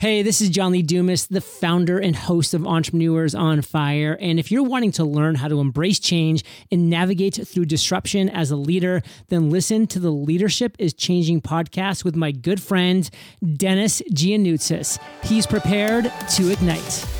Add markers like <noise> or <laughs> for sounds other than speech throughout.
Hey, this is John Lee Dumas, the founder and host of Entrepreneurs on Fire. And if you're wanting to learn how to embrace change and navigate through disruption as a leader, then listen to the Leadership is Changing podcast with my good friend, Dennis Giannoutsis. He's prepared to ignite.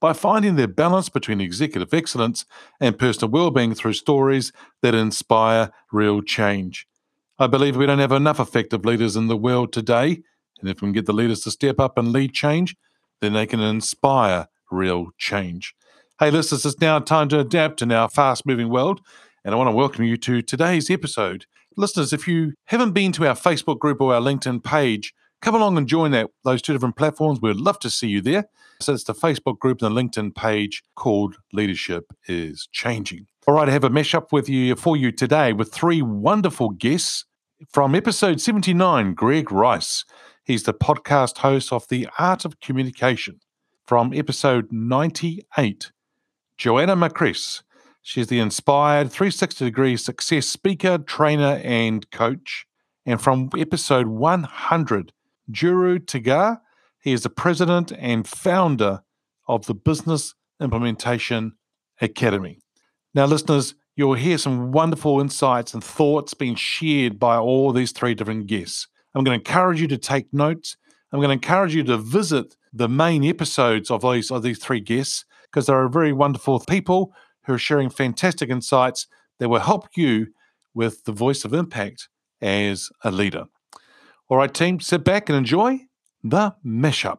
by finding their balance between executive excellence and personal well-being through stories that inspire real change. I believe we don't have enough effective leaders in the world today, and if we can get the leaders to step up and lead change, then they can inspire real change. Hey, listeners, it's now time to adapt in our fast-moving world, and I want to welcome you to today's episode. Listeners, if you haven't been to our Facebook group or our LinkedIn page, come along and join that those two different platforms. We'd love to see you there. So it's the Facebook group and the LinkedIn page called Leadership is Changing. All right, I have a mesh up with you for you today with three wonderful guests from episode 79, Greg Rice. He's the podcast host of The Art of Communication. From episode 98, Joanna Macris. She's the inspired 360 degree success speaker, trainer, and coach. And from episode 100, Juru Tagar. He is the president and founder of the Business Implementation Academy. Now, listeners, you'll hear some wonderful insights and thoughts being shared by all these three different guests. I'm going to encourage you to take notes. I'm going to encourage you to visit the main episodes of these, of these three guests because they are very wonderful people who are sharing fantastic insights that will help you with the voice of impact as a leader. All right, team, sit back and enjoy the mashup.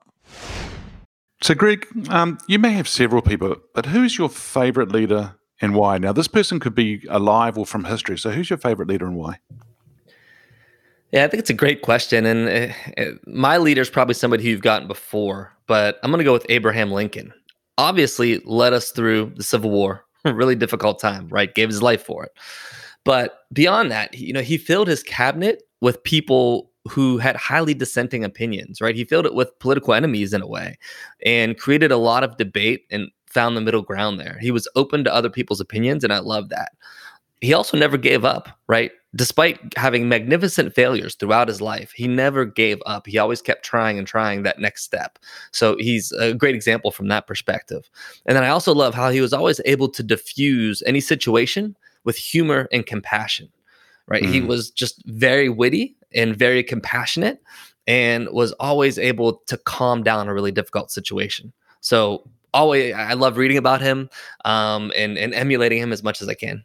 So, Greg, um, you may have several people, but who's your favorite leader and why? Now, this person could be alive or from history. So, who's your favorite leader and why? Yeah, I think it's a great question. And uh, uh my leader is probably somebody who you've gotten before, but I'm going to go with Abraham Lincoln. Obviously, led us through the Civil War, <laughs> really difficult time, right? Gave his life for it. But beyond that, you know, he filled his cabinet with people who had highly dissenting opinions, right? He filled it with political enemies in a way and created a lot of debate and found the middle ground there. He was open to other people's opinions, and I love that. He also never gave up, right? Despite having magnificent failures throughout his life, he never gave up. He always kept trying and trying that next step. So he's a great example from that perspective. And then I also love how he was always able to diffuse any situation with humor and compassion right? Mm. He was just very witty and very compassionate and was always able to calm down a really difficult situation. So always I love reading about him um, and, and emulating him as much as I can.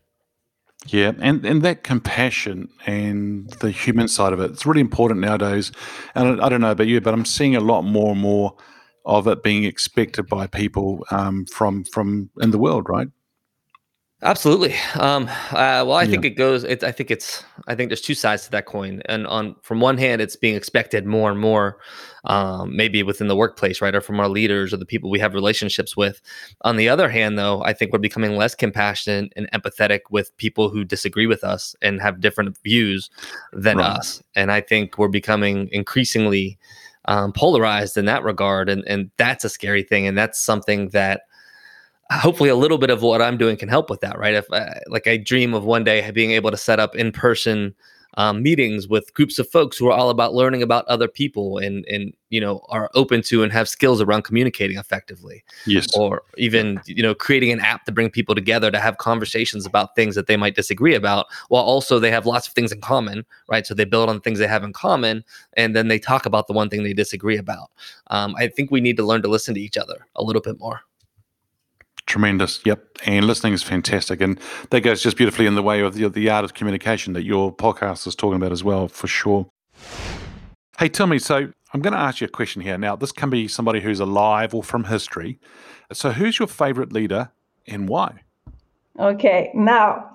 Yeah, and, and that compassion and the human side of it, it's really important nowadays. And I, don't know about you, but I'm seeing a lot more and more of it being expected by people um, from from in the world, right? Absolutely. Um, uh, well, I yeah. think it goes. It, I think it's. I think there's two sides to that coin, and on from one hand, it's being expected more and more, um, maybe within the workplace, right, or from our leaders or the people we have relationships with. On the other hand, though, I think we're becoming less compassionate and empathetic with people who disagree with us and have different views than right. us, and I think we're becoming increasingly um, polarized in that regard, and and that's a scary thing, and that's something that hopefully a little bit of what I'm doing can help with that, right? If uh, like I dream of one day being able to set up in person um, meetings with groups of folks who are all about learning about other people and and you know are open to and have skills around communicating effectively. Yes. Or even you know creating an app to bring people together to have conversations about things that they might disagree about, while also they have lots of things in common, right? So they build on things they have in common, and then they talk about the one thing they disagree about. Um, I think we need to learn to listen to each other a little bit more. Tremendous. Yep. And listening is fantastic. And that goes just beautifully in the way of the, the art of communication that your podcast is talking about as well, for sure. Hey, tell me, so I'm going to ask you a question here. Now, this can be somebody who's alive or from history. So, who's your favorite leader and why? Okay. Now,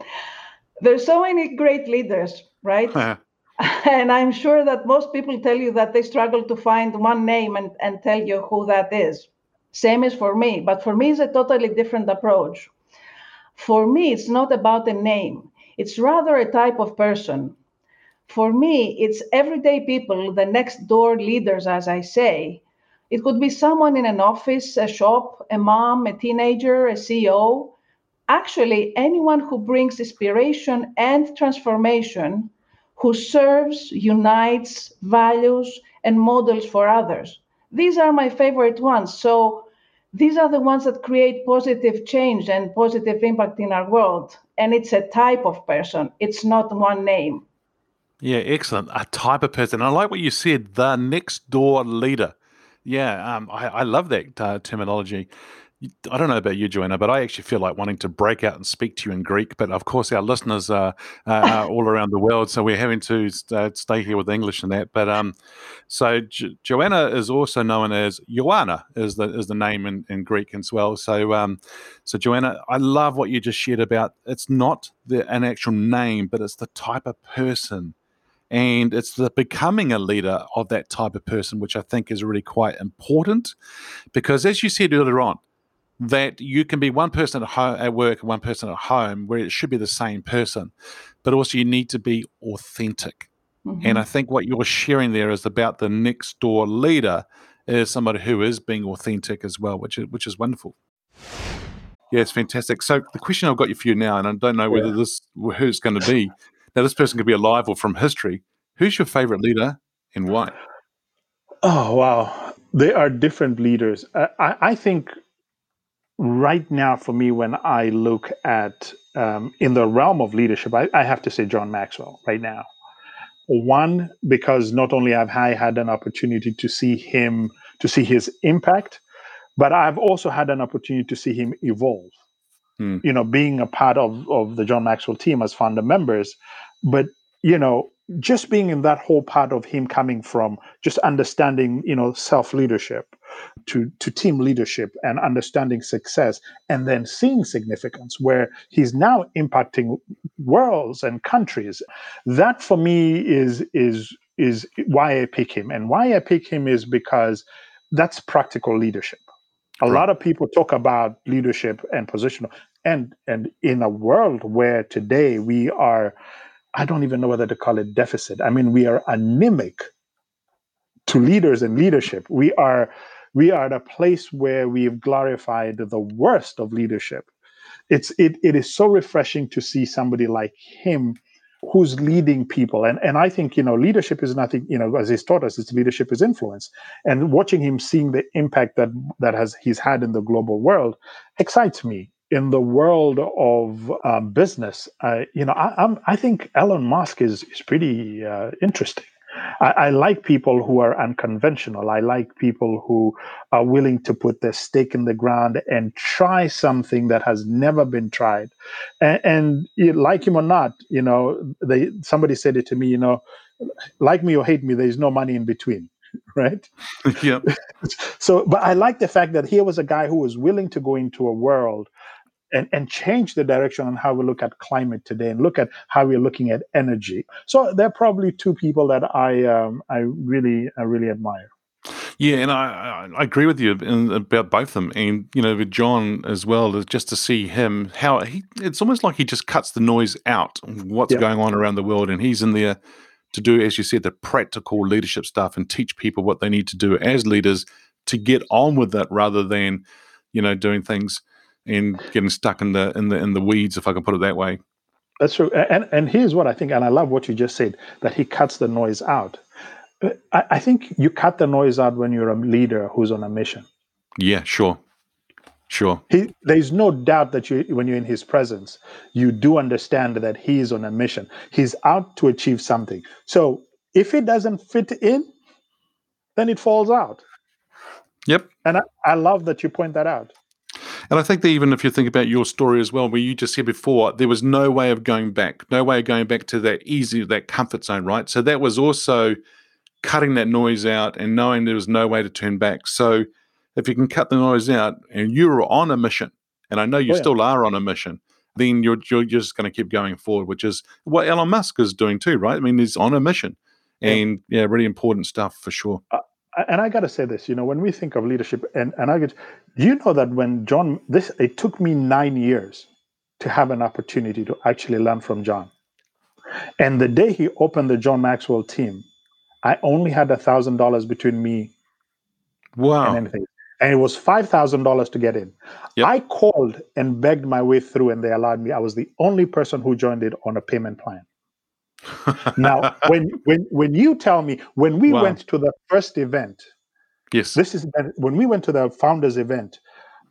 there's so many great leaders, right? <laughs> Uh-huh. <laughs> and I'm sure that most people tell you that they struggle to find one name and, and tell you who that is. Same is for me, but for me, it's a totally different approach. For me, it's not about a name, it's rather a type of person. For me, it's everyday people, the next door leaders, as I say. It could be someone in an office, a shop, a mom, a teenager, a CEO. Actually, anyone who brings inspiration and transformation, who serves, unites, values, and models for others. These are my favorite ones. So these are the ones that create positive change and positive impact in our world. And it's a type of person, it's not one name. Yeah, excellent. A type of person. I like what you said, the next door leader. Yeah, um, I, I, love that uh, terminology. I don't know about you, Joanna, but I actually feel like wanting to break out and speak to you in Greek. But of course, our listeners are, are <laughs> all around the world, so we're having to uh, stay here with English and that. But um, so jo- Joanna is also known as Joanna, is the is the name in, in Greek as well. So um, so Joanna, I love what you just shared about. It's not the an actual name, but it's the type of person and it's the becoming a leader of that type of person which i think is really quite important because as you said earlier on that you can be one person at home at work and one person at home where it should be the same person but also you need to be authentic. Mm-hmm. and i think what you're sharing there is about the next door leader is somebody who is being authentic as well which is which is wonderful. Yeah it's fantastic. So the question i've got you for you now and i don't know whether yeah. this who's going to be now this person could be alive or from history who's your favorite leader and why? Oh wow. They are different leaders. I, I think right now for me when i look at um, in the realm of leadership I, I, have to say john maxwell right now one because not only have i had an opportunity to see him to see his impact but i've also had an opportunity to see him evolve hmm. you know being a part of, of the john maxwell team as founder members but you know just being in that whole part of him coming from just understanding you know self leadership to to team leadership and understanding success and then seeing significance where he's now impacting worlds and countries that for me is is is why i pick him. And why i pick him is because that's practical leadership. A lot of people talk about leadership and positional and and in a world where today we are I don't even know whether to call it deficit. I mean, we are anemic to leaders and leadership. We are we are at a place where we've glorified the worst of leadership. It's it it is so refreshing to see somebody like him who's leading people and and i think you know leadership is nothing you know as he's taught us it's leadership is influence and watching him seeing the impact that that has he's had in the global world excites me in the world of um, business, uh, you know, I, I think Elon Musk is is pretty uh, interesting. I, I, like people who are unconventional. I like people who are willing to put their stake in the ground and try something that has never been tried. And, and you, like him or not, you know, they somebody said it to me. You know, like me or hate me, there is no money in between <laughs> right? <laughs> yeah. <laughs> so, but I like the fact that here was a guy who was willing to go into a world and, and change the direction on how we look at climate today and look at how we're looking at energy. So there are probably two people that I um, I really I really admire. Yeah, and I, I agree with you in, about both of them, and you know with John as well. Just to see him, how he, it's almost like he just cuts the noise out. What's yep. going on around the world, and he's in there to do, as you said, the practical leadership stuff and teach people what they need to do as leaders to get on with it, rather than you know doing things and getting stuck in the in the in the weeds, if I can put it that way. That's true. And and here's what I think, and I love what you just said that he cuts the noise out. Uh, I, I think you cut the noise out when you're a leader who's on a mission. Yeah, sure. Sure. He, there's no doubt that you, when you're in his presence, you do understand that he is on a mission. He's out to achieve something. So if it doesn't fit in, then it falls out. Yep. And I, I love that you point that out. And I think that even if you think about your story as well, where you just said before, there was no way of going back, no way of going back to that easy, that comfort zone, right? So that was also cutting that noise out and knowing there was no way to turn back. So if you can cut the noise out and you're on a mission, and I know you oh, yeah. still are on a mission, then you're, you're just going to keep going forward, which is what Elon Musk is doing too, right? I mean, he's on a mission and yeah, yeah really important stuff for sure. Uh, And I got to say this, you know, when we think of leadership, and and I get, you know, that when John, this it took me nine years to have an opportunity to actually learn from John, and the day he opened the John Maxwell team, I only had a thousand dollars between me, wow, and anything, and it was five thousand dollars to get in. Yep. I called and begged my way through, and they allowed me. I was the only person who joined it on a payment plan <laughs> now, when when when you tell me when we wow. went to the first event, yes, this is when we went to the founders event.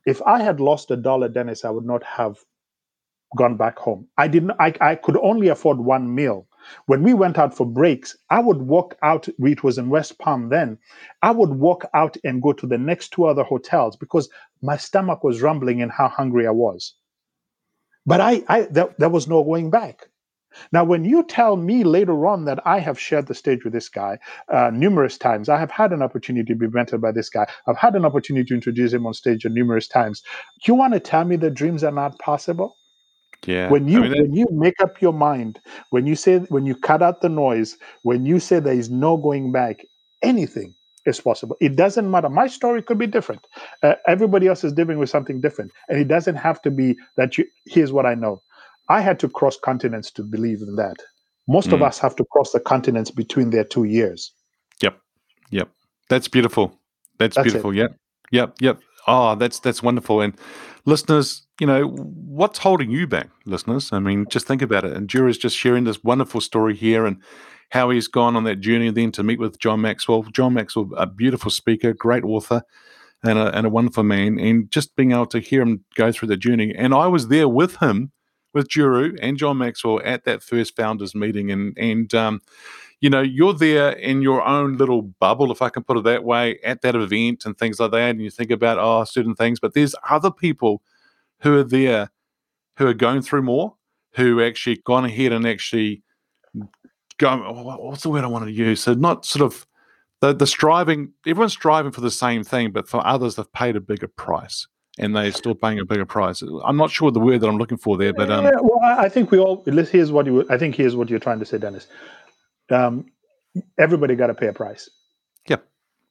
If I had lost a dollar, Dennis, I would not have gone back home. I didn't. I I could only afford one meal. When we went out for breaks, I would walk out. It was in West Palm then. I would walk out and go to the next two other hotels because my stomach was rumbling and how hungry I was. But I, I there, there was no going back. Now, when you tell me later on that I have shared the stage with this guy uh, numerous times, I have had an opportunity to be mentored by this guy, I've had an opportunity to introduce him on stage numerous times. You want to tell me that dreams are not possible? Yeah. When you I mean, when you make up your mind, when you say when you cut out the noise, when you say there is no going back, anything is possible. It doesn't matter. My story could be different. Uh, everybody else is dealing with something different, and it doesn't have to be that you. Here's what I know. I had to cross continents to believe in that. Most mm. of us have to cross the continents between their two years. Yep. Yep. That's beautiful. That's, that's beautiful. It. Yep. Yep. Yep. Oh, that's that's wonderful. And listeners, you know, what's holding you back, listeners? I mean, just think about it. And Juru's just sharing this wonderful story here and how he's gone on that journey then to meet with John Maxwell. John Maxwell, a beautiful speaker, great author, and a, and a wonderful man. And just being able to hear him go through the journey. And I was there with him with Juru and John Maxwell at that first founders meeting, and and um, you know you're there in your own little bubble, if I can put it that way, at that event and things like that, and you think about oh certain things, but there's other people who are there who are going through more, who actually gone ahead and actually go. What's the word I wanted to use? So not sort of the the striving. Everyone's striving for the same thing, but for others, they've paid a bigger price and they're still paying a bigger price. I'm not sure the word that I'm looking for there, but um, yeah, well, I think we all. Here's what you. I think here's what you're trying to say, Dennis. Um, everybody got to pay a price. Yeah,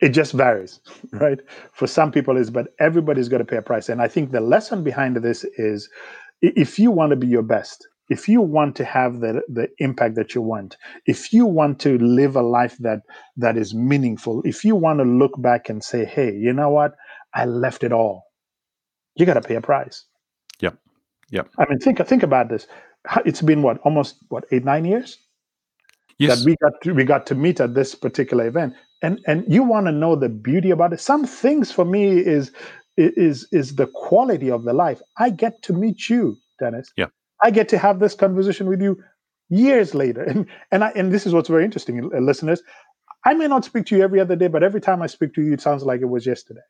it just varies, right? For some people, is but everybody's got to pay a price. And I think the lesson behind this is, if you want to be your best, if you want to have the the impact that you want, if you want to live a life that that is meaningful, if you want to look back and say, hey, you know what, I left it all you got to pay a price. Yep. Yep. I mean, think think about this. It's been what almost what eight nine years yes. that we got to, we got to meet at this particular event, and and you want to know the beauty about it. Some things for me is is is the quality of the life. I get to meet you, Dennis. Yeah. I get to have this conversation with you years later, and and I and this is what's very interesting, uh, listeners. I may not speak to you every other day, but every time I speak to you, it sounds like it was yesterday.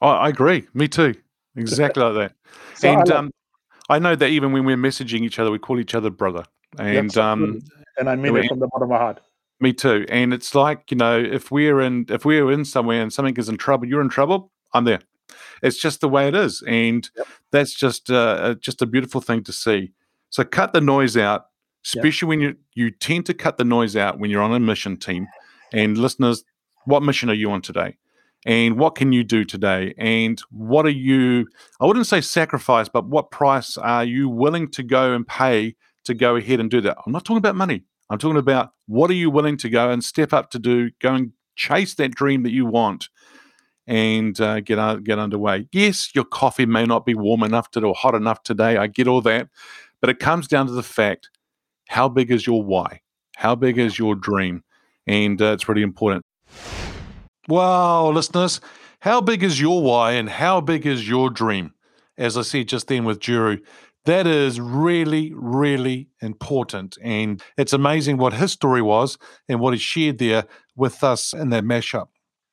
Oh, I agree. Me too. Exactly like that. <laughs> So and I, um, I know that even when we're messaging each other, we call each other brother. And um, and I mean it from the bottom of my heart. Me too. And it's like you know, if we're in if we're in somewhere and something is in trouble, you're in trouble. I'm there. It's just the way it is, and yep. that's just uh, just a beautiful thing to see. So cut the noise out, especially yep. when you you tend to cut the noise out when you're on a mission team. And listeners, what mission are you on today? And what can you do today? And what are you i wouldn't say sacrifice but what price are you willing to go and pay to go ahead and do that? I'm not talking about money. I'm talking about what are you willing to go and step up to do go and chase that dream that you want and uh, get uh, get underway. Yes your coffee may not be warm enough today or hot enough today. I get all that. But it comes down to the fact how big is your why? How big is your dream? And uh, it's really important Wow, listeners, how big is your why and how big is your dream? As I said just then with Juru, that is really, really important. And it's amazing what his story was and what he shared there with us in that mashup.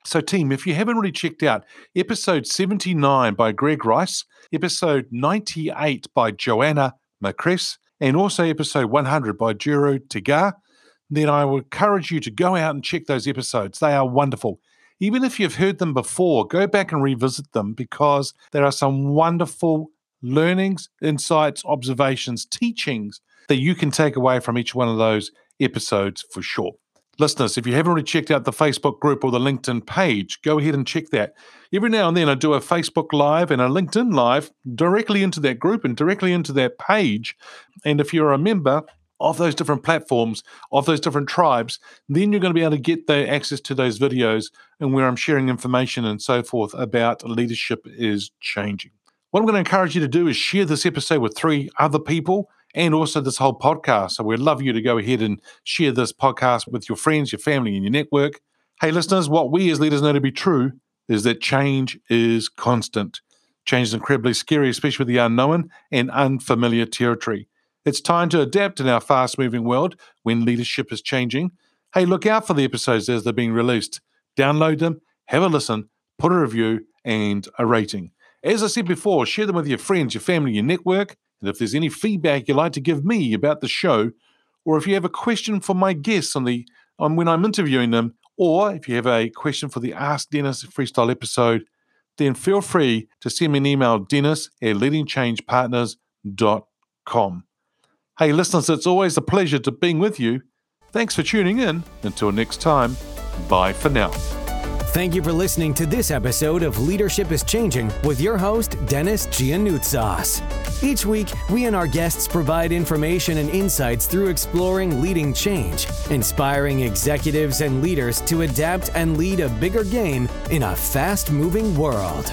So, team, if you haven't already checked out episode 79 by Greg Rice, episode 98 by Joanna Macress, and also episode 100 by Juru Tigar, then I would encourage you to go out and check those episodes. They are wonderful. Even if you've heard them before, go back and revisit them because there are some wonderful learnings, insights, observations, teachings that you can take away from each one of those episodes for sure. Listeners, if you haven't already checked out the Facebook group or the LinkedIn page, go ahead and check that. Every now and then I do a Facebook Live and a LinkedIn Live directly into that group and directly into that page. And if you're a member, of those different platforms, of those different tribes, then you're going to be able to get the access to those videos and where I'm sharing information and so forth about leadership is changing. What I'm going to encourage you to do is share this episode with three other people and also this whole podcast. So we'd love you to go ahead and share this podcast with your friends, your family, and your network. Hey, listeners, what we as leaders know to be true is that change is constant. Change is incredibly scary, especially with the unknown and unfamiliar territory. It's time to adapt in our fast moving world when leadership is changing. Hey, look out for the episodes as they're being released. Download them, have a listen, put a review, and a rating. As I said before, share them with your friends, your family, your network. And if there's any feedback you'd like to give me about the show, or if you have a question for my guests on the on when I'm interviewing them, or if you have a question for the Ask Dennis Freestyle episode, then feel free to send me an email, dennis at leadingchangepartners.com. Hey, listeners, it's always a pleasure to being with you. Thanks for tuning in. Until next time, bye for now. Thank you for listening to this episode of Leadership is Changing with your host, Dennis Giannoutsas. Each week, we and our guests provide information and insights through exploring leading change, inspiring executives and leaders to adapt and lead a bigger game in a fast moving world.